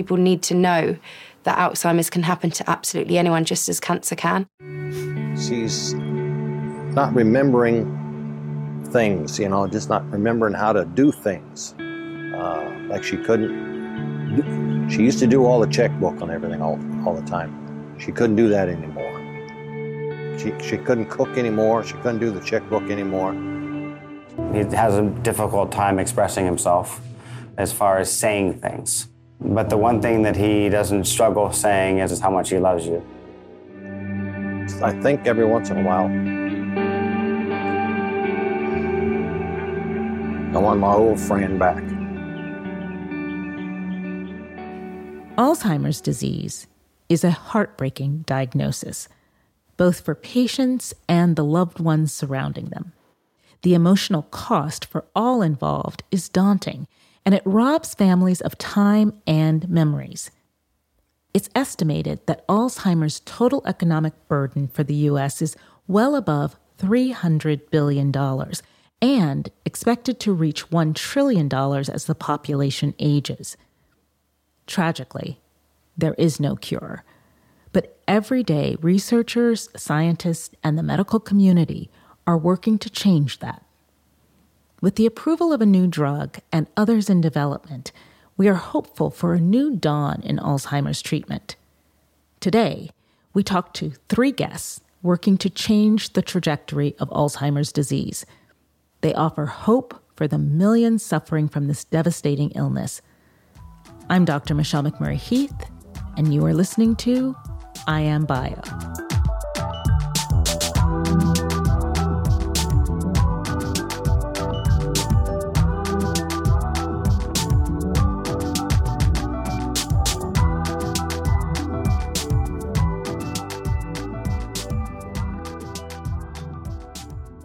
People need to know that Alzheimer's can happen to absolutely anyone, just as cancer can. She's not remembering things, you know, just not remembering how to do things. Uh, like she couldn't, she used to do all the checkbook on everything all, all the time. She couldn't do that anymore. She, she couldn't cook anymore. She couldn't do the checkbook anymore. He has a difficult time expressing himself as far as saying things. But the one thing that he doesn't struggle saying is, is how much he loves you. I think every once in a while, I want my old friend back. Alzheimer's disease is a heartbreaking diagnosis, both for patients and the loved ones surrounding them. The emotional cost for all involved is daunting, and it robs families of time and memories. It's estimated that Alzheimer's total economic burden for the U.S. is well above $300 billion and expected to reach $1 trillion as the population ages. Tragically, there is no cure. But every day, researchers, scientists, and the medical community are working to change that. With the approval of a new drug and others in development, we are hopeful for a new dawn in Alzheimer's treatment. Today, we talk to three guests working to change the trajectory of Alzheimer's disease. They offer hope for the millions suffering from this devastating illness. I'm Dr. Michelle McMurry Heath, and you are listening to I Am Bio.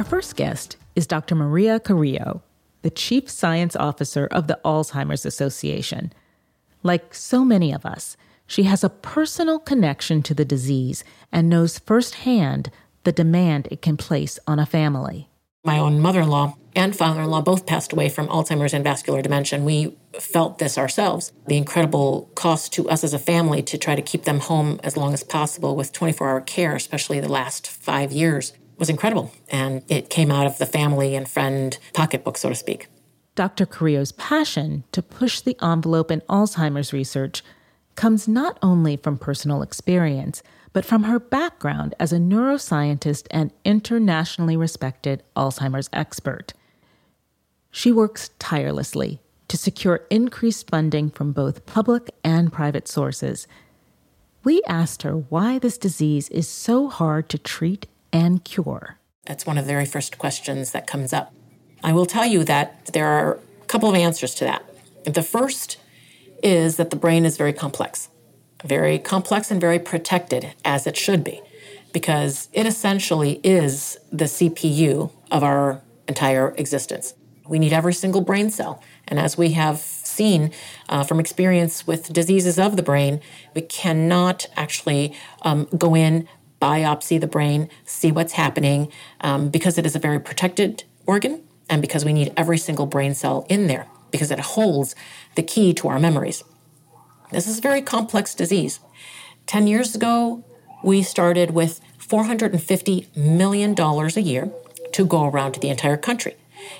Our first guest is Dr. Maria Carrillo, the Chief Science Officer of the Alzheimer's Association. Like so many of us, she has a personal connection to the disease and knows firsthand the demand it can place on a family. My own mother in law and father in law both passed away from Alzheimer's and vascular dementia. We felt this ourselves the incredible cost to us as a family to try to keep them home as long as possible with 24 hour care, especially the last five years, was incredible. And it came out of the family and friend pocketbook, so to speak. Dr. Carrillo's passion to push the envelope in Alzheimer's research comes not only from personal experience, but from her background as a neuroscientist and internationally respected Alzheimer's expert. She works tirelessly to secure increased funding from both public and private sources. We asked her why this disease is so hard to treat and cure. That's one of the very first questions that comes up. I will tell you that there are a couple of answers to that. The first is that the brain is very complex, very complex and very protected, as it should be, because it essentially is the CPU of our entire existence. We need every single brain cell. And as we have seen uh, from experience with diseases of the brain, we cannot actually um, go in, biopsy the brain, see what's happening, um, because it is a very protected organ and because we need every single brain cell in there because it holds the key to our memories. This is a very complex disease. 10 years ago, we started with $450 million a year to go around to the entire country,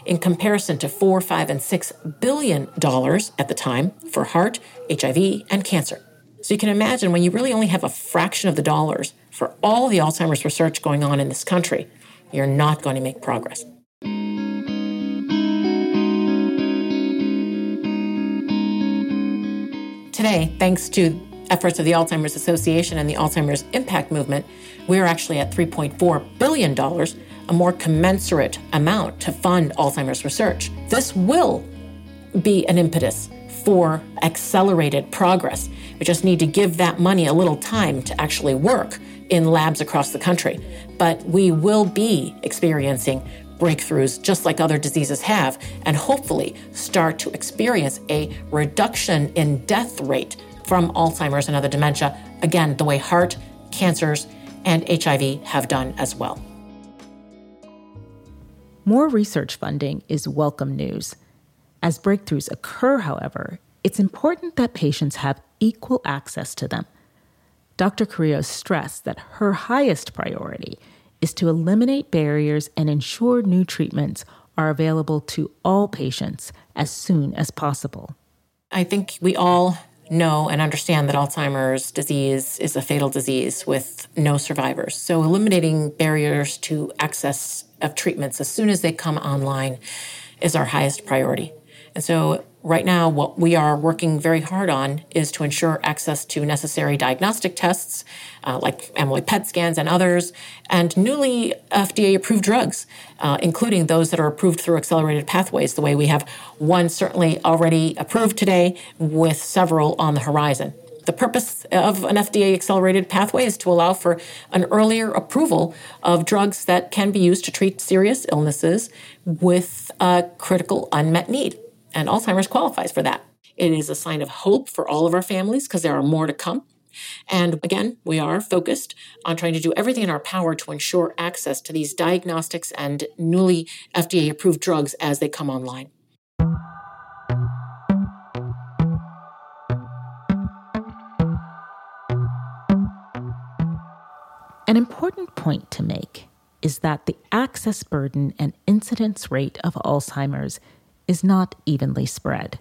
in comparison to four, five, and six billion dollars at the time for heart, HIV, and cancer. So you can imagine when you really only have a fraction of the dollars for all the Alzheimer's research going on in this country, you're not going to make progress. Today, thanks to efforts of the Alzheimer's Association and the Alzheimer's Impact Movement, we're actually at $3.4 billion, a more commensurate amount to fund Alzheimer's research. This will be an impetus for accelerated progress. We just need to give that money a little time to actually work in labs across the country. But we will be experiencing breakthroughs just like other diseases have, and hopefully start to experience a reduction in death rate from Alzheimer's and other dementia, again, the way heart, cancers, and HIV have done as well. More research funding is welcome news. As breakthroughs occur, however, it's important that patients have equal access to them. Dr. Carrillo stressed that her highest priority is to eliminate barriers and ensure new treatments are available to all patients as soon as possible. I think we all know and understand that Alzheimer's disease is a fatal disease with no survivors. So, eliminating barriers to access of treatments as soon as they come online is our highest priority. And so, right now, what we are working very hard on is to ensure access to necessary diagnostic tests uh, like amyloid PET scans and others, and newly FDA approved drugs, uh, including those that are approved through accelerated pathways, the way we have one certainly already approved today with several on the horizon. The purpose of an FDA accelerated pathway is to allow for an earlier approval of drugs that can be used to treat serious illnesses with a critical unmet need. And Alzheimer's qualifies for that. It is a sign of hope for all of our families because there are more to come. And again, we are focused on trying to do everything in our power to ensure access to these diagnostics and newly FDA approved drugs as they come online. An important point to make is that the access burden and incidence rate of Alzheimer's is not evenly spread.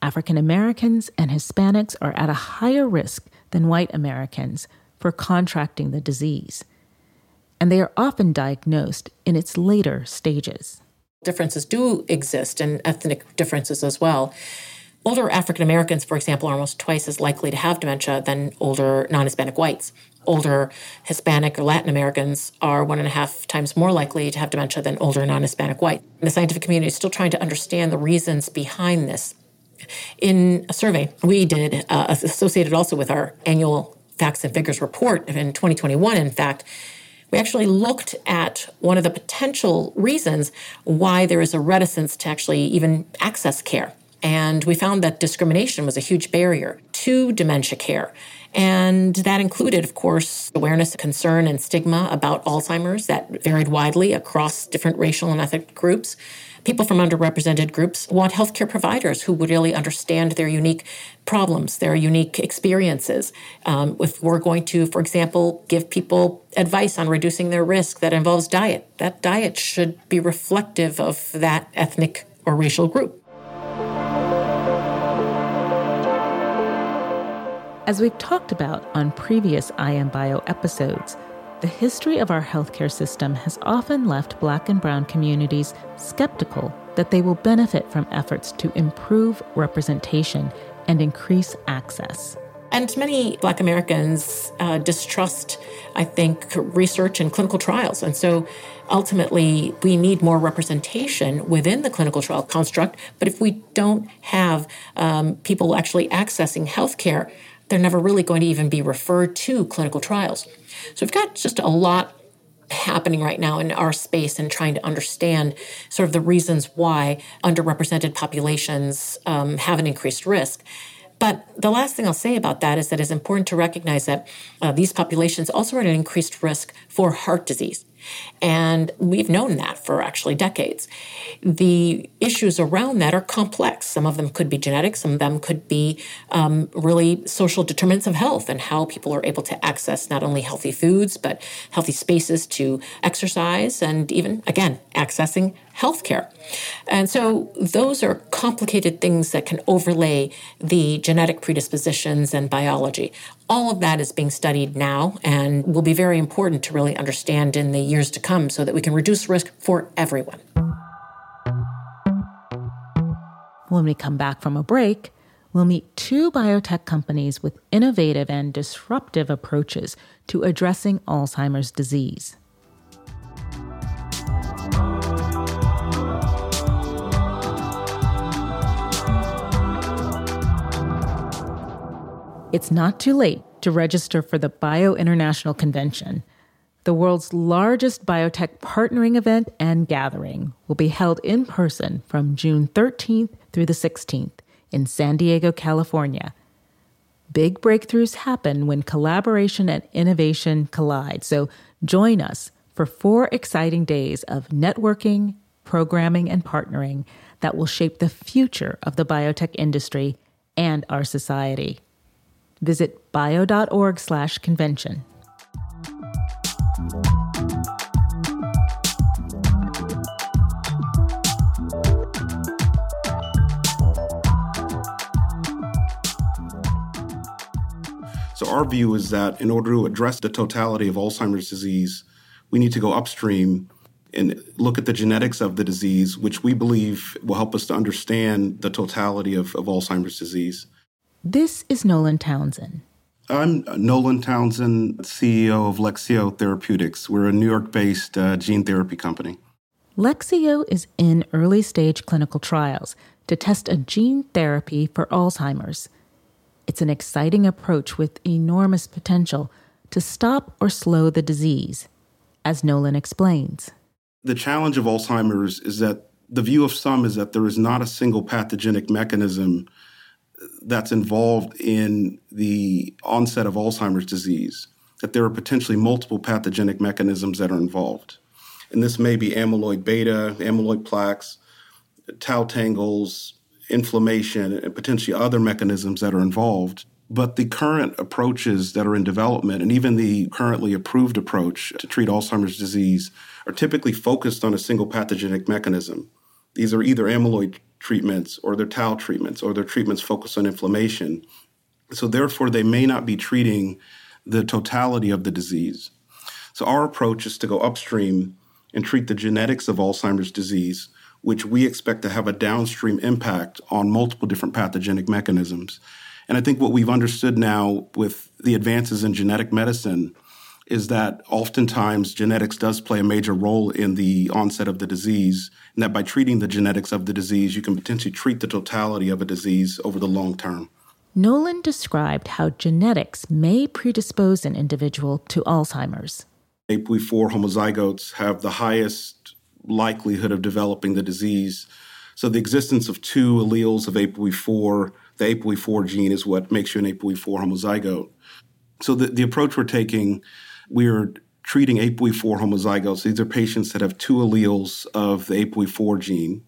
African Americans and Hispanics are at a higher risk than white Americans for contracting the disease, and they are often diagnosed in its later stages. Differences do exist, and ethnic differences as well. Older African Americans, for example, are almost twice as likely to have dementia than older non Hispanic whites. Older Hispanic or Latin Americans are one and a half times more likely to have dementia than older non Hispanic white. And the scientific community is still trying to understand the reasons behind this. In a survey we did, uh, associated also with our annual Facts and Figures report in 2021, in fact, we actually looked at one of the potential reasons why there is a reticence to actually even access care. And we found that discrimination was a huge barrier to dementia care. And that included, of course, awareness, concern, and stigma about Alzheimer's that varied widely across different racial and ethnic groups. People from underrepresented groups want healthcare providers who would really understand their unique problems, their unique experiences. Um, if we're going to, for example, give people advice on reducing their risk that involves diet, that diet should be reflective of that ethnic or racial group. As we've talked about on previous IM Bio episodes, the history of our healthcare system has often left Black and Brown communities skeptical that they will benefit from efforts to improve representation and increase access. And many Black Americans uh, distrust, I think, research and clinical trials. And so ultimately, we need more representation within the clinical trial construct. But if we don't have um, people actually accessing healthcare, they're never really going to even be referred to clinical trials. So we've got just a lot happening right now in our space and trying to understand sort of the reasons why underrepresented populations um, have an increased risk. But the last thing I'll say about that is that it's important to recognize that uh, these populations also are at an increased risk for heart disease. And we've known that for actually decades. The issues around that are complex. Some of them could be genetic, some of them could be um, really social determinants of health and how people are able to access not only healthy foods, but healthy spaces to exercise and even, again, accessing healthcare. And so those are complicated things that can overlay the genetic predispositions and biology. All of that is being studied now and will be very important to really understand in the years to come so that we can reduce risk for everyone. When we come back from a break, we'll meet two biotech companies with innovative and disruptive approaches to addressing Alzheimer's disease. It's not too late to register for the Bio International Convention. The world's largest biotech partnering event and gathering will be held in person from June 13th through the 16th in San Diego, California. Big breakthroughs happen when collaboration and innovation collide, so join us for four exciting days of networking, programming and partnering that will shape the future of the biotech industry and our society. Visit bio.org slash convention. So, our view is that in order to address the totality of Alzheimer's disease, we need to go upstream and look at the genetics of the disease, which we believe will help us to understand the totality of, of Alzheimer's disease. This is Nolan Townsend. I'm Nolan Townsend, CEO of Lexeo Therapeutics. We're a New York based uh, gene therapy company. Lexeo is in early stage clinical trials to test a gene therapy for Alzheimer's. It's an exciting approach with enormous potential to stop or slow the disease, as Nolan explains. The challenge of Alzheimer's is that the view of some is that there is not a single pathogenic mechanism that's involved in the onset of Alzheimer's disease, that there are potentially multiple pathogenic mechanisms that are involved. And this may be amyloid beta, amyloid plaques, tau tangles, inflammation, and potentially other mechanisms that are involved. But the current approaches that are in development, and even the currently approved approach to treat Alzheimer's disease, are typically focused on a single pathogenic mechanism. These are either amyloid treatments or they're tau treatments or they're treatments focused on inflammation. So, therefore, they may not be treating the totality of the disease. So, our approach is to go upstream and treat the genetics of Alzheimer's disease which we expect to have a downstream impact on multiple different pathogenic mechanisms. And I think what we've understood now with the advances in genetic medicine is that oftentimes genetics does play a major role in the onset of the disease, and that by treating the genetics of the disease, you can potentially treat the totality of a disease over the long term. Nolan described how genetics may predispose an individual to Alzheimer's. APOE4 homozygotes have the highest likelihood of developing the disease. So the existence of two alleles of APOE4, the APOE4 gene is what makes you an APOE4 homozygote. So the, the approach we're taking, we're treating APOE4 homozygotes. These are patients that have two alleles of the APOE4 gene.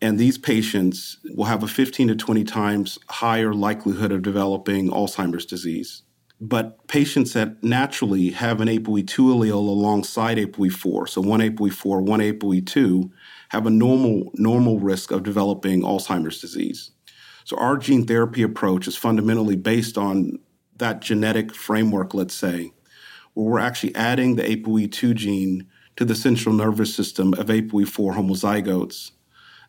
And these patients will have a 15 to 20 times higher likelihood of developing Alzheimer's disease. But patients that naturally have an APOE2 allele alongside APOE4, so one APOE4, one APOE2, have a normal, normal risk of developing Alzheimer's disease. So our gene therapy approach is fundamentally based on that genetic framework, let's say, where we're actually adding the APOE2 gene to the central nervous system of APOE4 homozygotes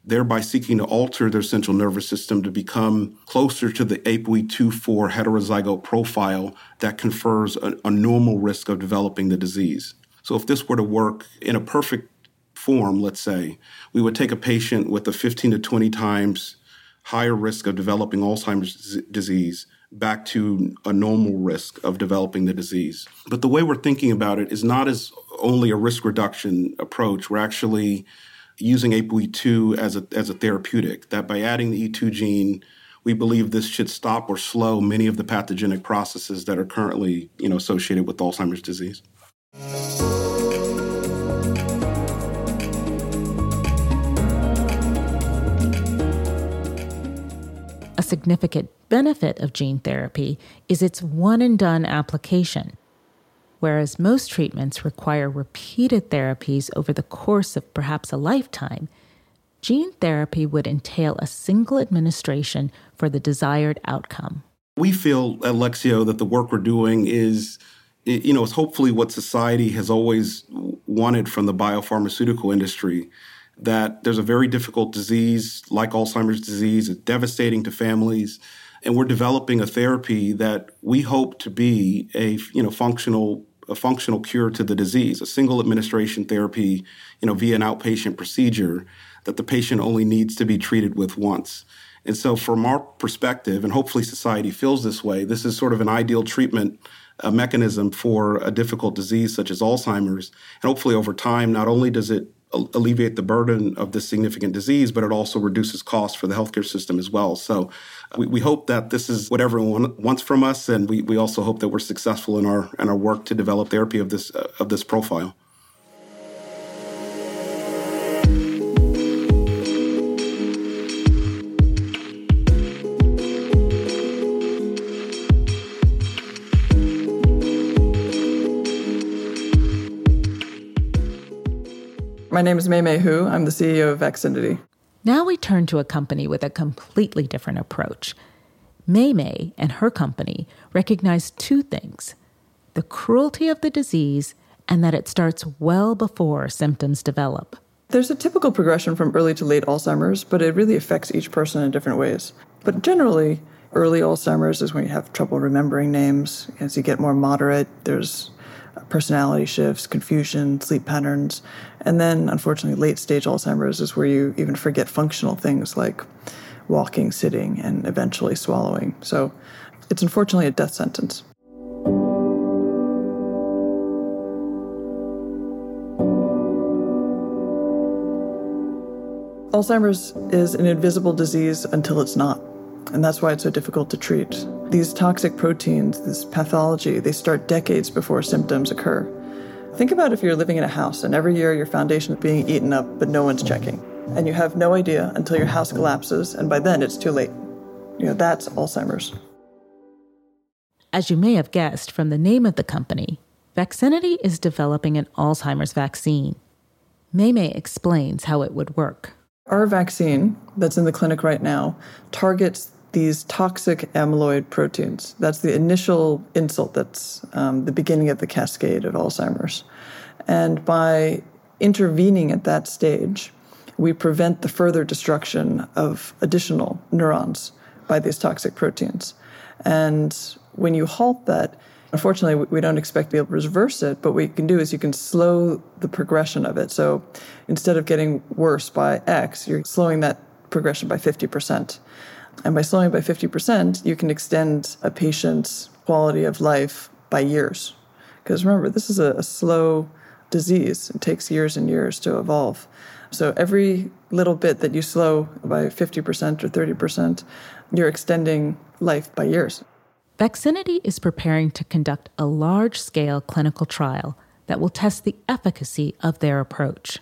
thereby seeking to alter their central nervous system to become closer to the APOE2-4 heterozygote profile that confers a, a normal risk of developing the disease. So if this were to work in a perfect form, let's say, we would take a patient with a 15 to 20 times higher risk of developing Alzheimer's disease back to a normal risk of developing the disease. But the way we're thinking about it is not as only a risk reduction approach. We're actually using APOE2 as a, as a therapeutic, that by adding the E2 gene, we believe this should stop or slow many of the pathogenic processes that are currently you know, associated with Alzheimer's disease. A significant benefit of gene therapy is its one and done application whereas most treatments require repeated therapies over the course of perhaps a lifetime, gene therapy would entail a single administration for the desired outcome. We feel at Lexeo that the work we're doing is you know, it's hopefully what society has always wanted from the biopharmaceutical industry that there's a very difficult disease like Alzheimer's disease, it's devastating to families, and we're developing a therapy that we hope to be a you know functional a functional cure to the disease, a single administration therapy, you know, via an outpatient procedure that the patient only needs to be treated with once. And so, from our perspective, and hopefully society feels this way, this is sort of an ideal treatment uh, mechanism for a difficult disease such as Alzheimer's. And hopefully, over time, not only does it alleviate the burden of this significant disease, but it also reduces costs for the healthcare system as well. So we, we hope that this is what everyone wants from us, and we, we also hope that we're successful in our in our work to develop therapy of this uh, of this profile. Name is Mei Mei Hu. I'm the CEO of Vaxxinity. Now we turn to a company with a completely different approach. Mei Mei and her company recognize two things the cruelty of the disease and that it starts well before symptoms develop. There's a typical progression from early to late Alzheimer's, but it really affects each person in different ways. But generally, early Alzheimer's is when you have trouble remembering names. As you get more moderate, there's personality shifts, confusion, sleep patterns. And then, unfortunately, late stage Alzheimer's is where you even forget functional things like walking, sitting, and eventually swallowing. So it's unfortunately a death sentence. Alzheimer's is an invisible disease until it's not. And that's why it's so difficult to treat. These toxic proteins, this pathology, they start decades before symptoms occur. Think about if you're living in a house and every year your foundation is being eaten up, but no one's checking. And you have no idea until your house collapses, and by then it's too late. You know, that's Alzheimer's. As you may have guessed from the name of the company, Vaxxinity is developing an Alzheimer's vaccine. Mei explains how it would work. Our vaccine that's in the clinic right now targets these toxic amyloid proteins. That's the initial insult, that's um, the beginning of the cascade of Alzheimer's. And by intervening at that stage, we prevent the further destruction of additional neurons by these toxic proteins. And when you halt that, Unfortunately, we don't expect to be able to reverse it, but what you can do is you can slow the progression of it. So instead of getting worse by X, you're slowing that progression by 50%. And by slowing by 50%, you can extend a patient's quality of life by years. Because remember, this is a, a slow disease, it takes years and years to evolve. So every little bit that you slow by 50% or 30%, you're extending life by years. Vaxxinity is preparing to conduct a large scale clinical trial that will test the efficacy of their approach.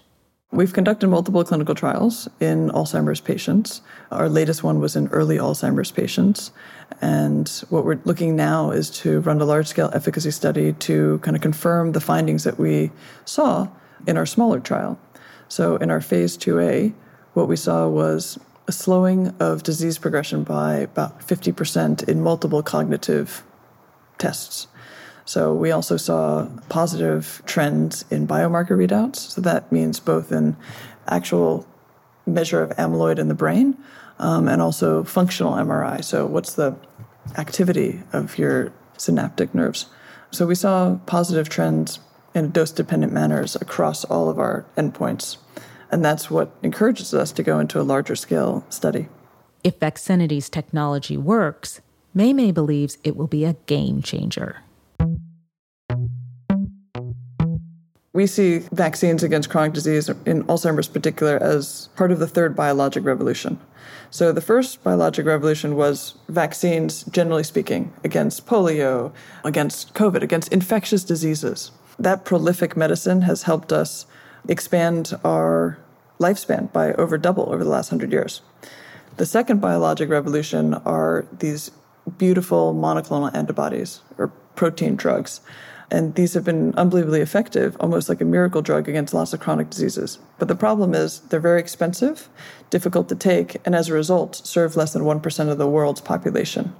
We've conducted multiple clinical trials in Alzheimer's patients. Our latest one was in early Alzheimer's patients. And what we're looking now is to run a large scale efficacy study to kind of confirm the findings that we saw in our smaller trial. So, in our phase 2A, what we saw was a slowing of disease progression by about 50% in multiple cognitive tests. So we also saw positive trends in biomarker readouts. So that means both in actual measure of amyloid in the brain um, and also functional MRI. So what's the activity of your synaptic nerves? So we saw positive trends in dose dependent manners across all of our endpoints. And that's what encourages us to go into a larger scale study. If Vaxxinity's technology works, Mei believes it will be a game changer. We see vaccines against chronic disease, in Alzheimer's particular, as part of the third biologic revolution. So, the first biologic revolution was vaccines, generally speaking, against polio, against COVID, against infectious diseases. That prolific medicine has helped us expand our lifespan by over double over the last hundred years. The second biologic revolution are these beautiful monoclonal antibodies or protein drugs. And these have been unbelievably effective, almost like a miracle drug against lots of chronic diseases. But the problem is they're very expensive, difficult to take, and as a result, serve less than 1% of the world's population.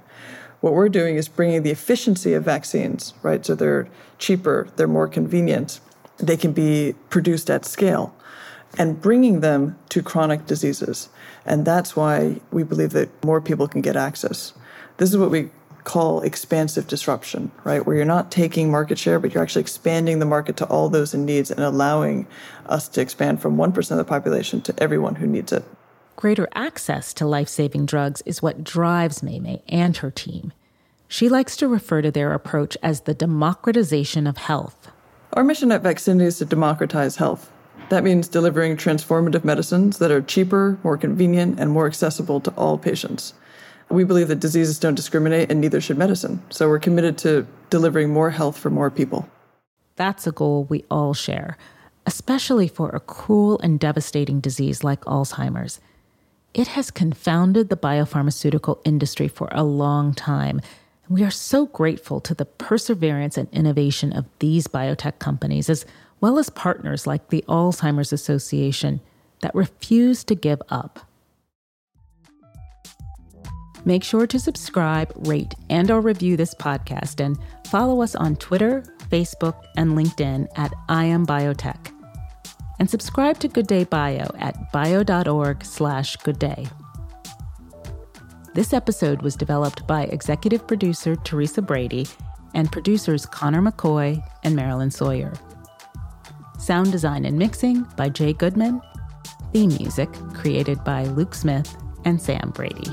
What we're doing is bringing the efficiency of vaccines, right? So they're cheaper, they're more convenient, they can be produced at scale and bringing them to chronic diseases. And that's why we believe that more people can get access. This is what we call expansive disruption, right? Where you're not taking market share, but you're actually expanding the market to all those in needs and allowing us to expand from 1% of the population to everyone who needs it. Greater access to life saving drugs is what drives Mei and her team. She likes to refer to their approach as the democratization of health. Our mission at Vaxxinity is to democratize health. That means delivering transformative medicines that are cheaper, more convenient, and more accessible to all patients. We believe that diseases don't discriminate, and neither should medicine. So we're committed to delivering more health for more people. That's a goal we all share, especially for a cruel and devastating disease like Alzheimer's. It has confounded the biopharmaceutical industry for a long time we are so grateful to the perseverance and innovation of these biotech companies as well as partners like the Alzheimer's Association that refuse to give up. Make sure to subscribe, rate, and or review this podcast and follow us on Twitter, Facebook, and LinkedIn at I Am Biotech. And subscribe to Good Day Bio at bio.org slash good day. This episode was developed by executive producer Teresa Brady and producers Connor McCoy and Marilyn Sawyer. Sound design and mixing by Jay Goodman. Theme music created by Luke Smith and Sam Brady.